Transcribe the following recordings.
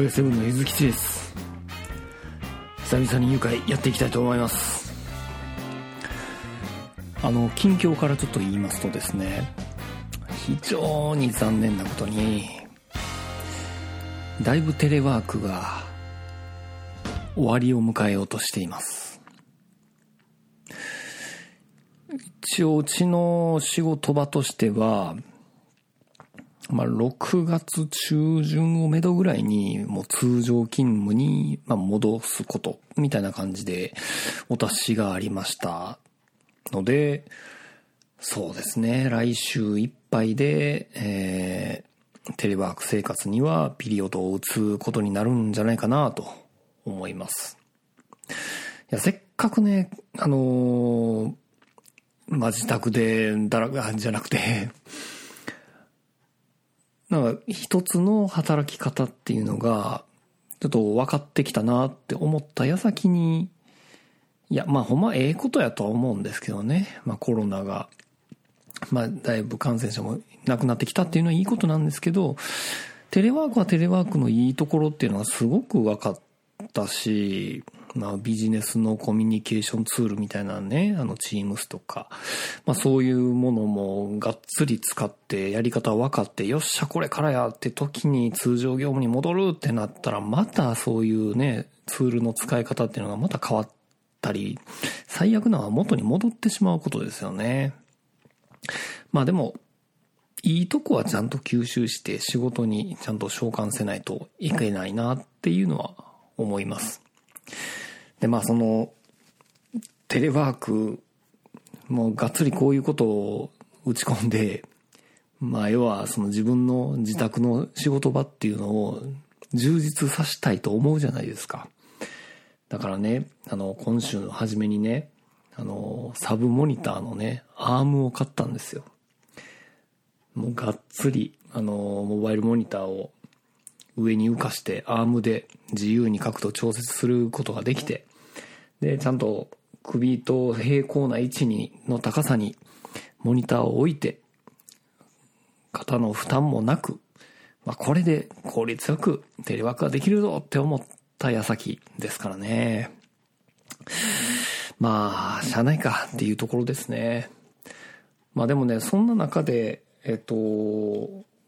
ホイセブンのゆずきちです。久々に誘拐やっていきたいと思います。あの近況からちょっと言いますとですね非常に残念なことにだいぶテレワークが終わりを迎えようとしています。一応うちの仕事場としてはまあ、6月中旬をめどぐらいに、もう通常勤務に、ま、戻すこと、みたいな感じで、お達しがありましたので、そうですね、来週いっぱいで、えー、テレワーク生活にはピリオドを打つことになるんじゃないかなと思います。いや、せっかくね、あのー、まあ、自宅で、だら、じゃなくてなんか一つの働き方っていうのが、ちょっと分かってきたなって思った矢先に、いや、まあほんまええことやとは思うんですけどね。まあコロナが、まあだいぶ感染者もなくなってきたっていうのはいいことなんですけど、テレワークはテレワークのいいところっていうのはすごく分かったし、まあビジネスのコミュニケーションツールみたいなね、あのチームスとか、まあそういうものもがっつり使ってやり方分かって、よっしゃこれからやって時に通常業務に戻るってなったら、またそういうね、ツールの使い方っていうのがまた変わったり、最悪なのは元に戻ってしまうことですよね。まあでも、いいとこはちゃんと吸収して仕事にちゃんと召喚せないといけないなっていうのは思います。で、まあその、テレワーク、もうがっつりこういうことを打ち込んで、まあ要はその自分の自宅の仕事場っていうのを充実させたいと思うじゃないですか。だからね、あの、今週の初めにね、あの、サブモニターのね、アームを買ったんですよ。もうがっつり、あの、モバイルモニターを上に浮かしてアームで自由に角度調節することができて、で、ちゃんと首と平行な位置に、の高さにモニターを置いて、肩の負担もなく、まあ、これで効率よくテレワークができるぞって思った矢先ですからね。まあ、しゃあないかっていうところですね。まあでもね、そんな中で、えっと、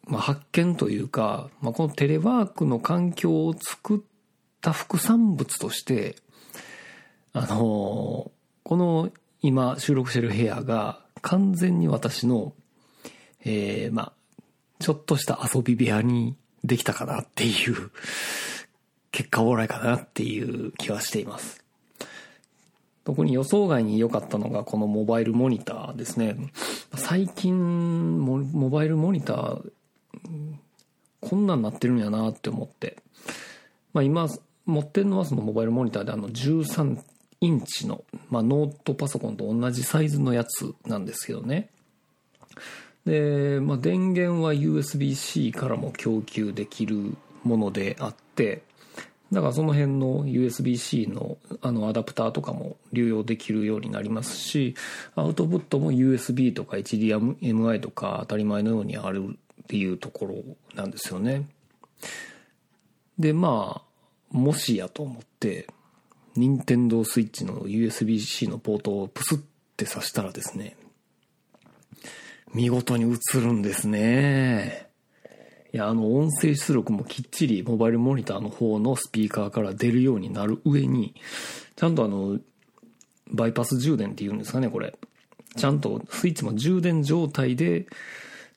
まあ、発見というか、まあ、このテレワークの環境を作った副産物として、あのこの今収録してる部屋が完全に私の、えー、まあ、ちょっとした遊び部屋にできたかなっていう、結果オーライかなっていう気はしています。特に予想外に良かったのがこのモバイルモニターですね。最近モバイルモニターこんなんなってるんやなって思って。まあ今、持ってるのはそのモバイルモニターであの13インチの、まあ、ノートパソコンと同じサイズのやつなんですけどね。で、まあ、電源は USB-C からも供給できるものであって、だからその辺の USB-C のあのアダプターとかも流用できるようになりますし、アウトプットも USB とか HDMI とか当たり前のようにあるっていうところなんですよね。で、まあ、もしやと思って、任天堂スイッチの USB-C のポートをプスって挿したらですね、見事に映るんですね。いや、あの、音声出力もきっちりモバイルモニターの方のスピーカーから出るようになる上に、ちゃんとあの、バイパス充電って言うんですかね、これ。ちゃんとスイッチも充電状態で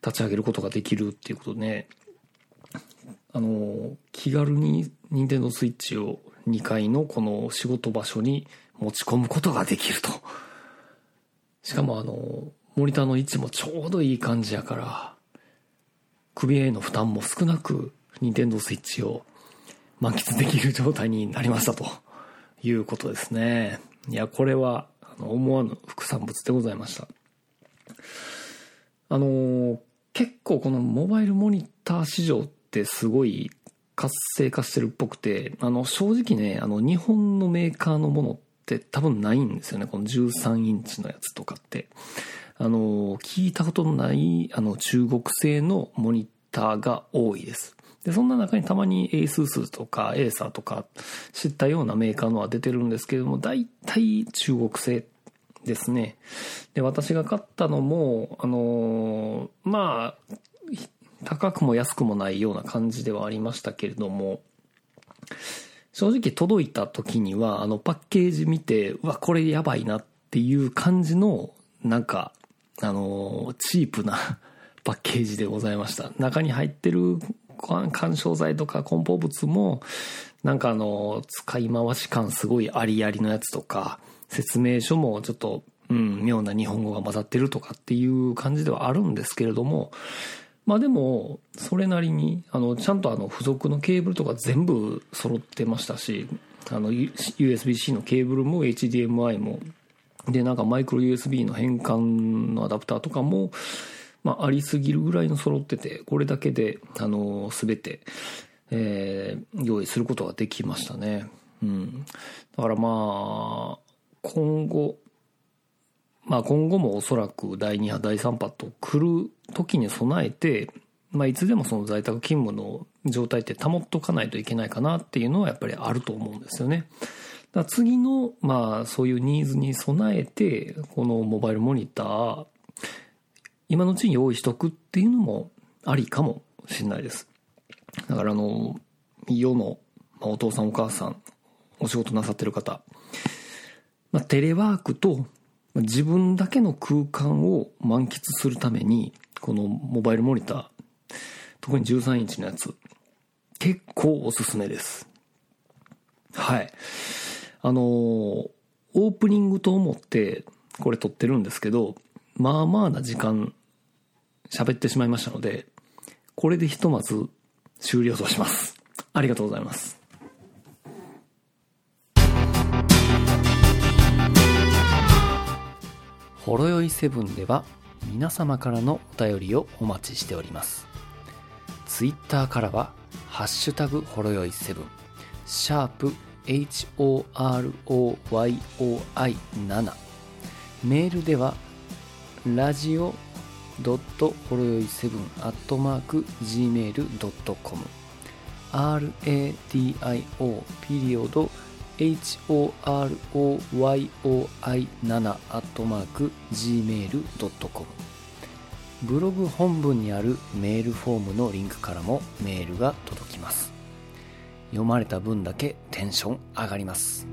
立ち上げることができるっていうことで、あの、気軽に任天堂スイッチを2階のこの仕事場所に持ち込むことができると。しかもあの、モニターの位置もちょうどいい感じやから、首への負担も少なく、任天堂スイッチを満喫できる状態になりましたということですね。いや、これは思わぬ副産物でございました。あの、結構このモバイルモニター市場ってすごい活性化してるっぽくて、あの、正直ね、あの、日本のメーカーのものって多分ないんですよね。この13インチのやつとかって。あの、聞いたことのない、あの、中国製のモニターが多いです。で、そんな中にたまに ASUS とか Acer とか知ったようなメーカーのは出てるんですけれども、大体中国製ですね。で、私が買ったのも、あのー、まあ、高くも安くもないような感じではありましたけれども、正直届いた時には、あのパッケージ見て、うわ、これやばいなっていう感じの、なんか、あのー、チープな パッケージでございました。中に入ってる干渉剤とか梱包物も、なんかあの、使い回し感すごいありありのやつとか、説明書もちょっと、うん、妙な日本語が混ざってるとかっていう感じではあるんですけれども、まあでも、それなりに、あの、ちゃんとあの、付属のケーブルとか全部揃ってましたし、あの、USB-C のケーブルも HDMI も、で、なんかマイクロ USB の変換のアダプターとかも、まあ、ありすぎるぐらいの揃ってて、これだけで、あの、すべて、えー、用意することができましたね。うん。だからまあ、今後、まあ今後もおそらく第2波、第3波と来る時に備えて、まあいつでもその在宅勤務の状態って保っとかないといけないかなっていうのはやっぱりあると思うんですよね。だ次の、まあそういうニーズに備えて、このモバイルモニター、今のうちに用意しとくっていうのもありかもしれないです。だからあの、世の、ま、お父さんお母さん、お仕事なさってる方、まあ、テレワークと自分だけの空間を満喫するために、このモバイルモニター、特に13インチのやつ、結構おすすめです。はい。あのオープニングと思ってこれ撮ってるんですけど、まあまあな時間喋ってしまいましたので、これでひとまず終了とします。ありがとうございます。ほろよいセブンでは皆様からのお便りをお待ちしております。ツイッターからは、ハッシュタグほろよいセブン、シャープ HOROYOI7、メールではラジオドットほろよい7アットマーク gmail.com radio ピリオド horoyoi7 アットマーク gmail.com ブログ本文にあるメールフォームのリンクからもメールが届きます。読まれた分だけテンション上がります。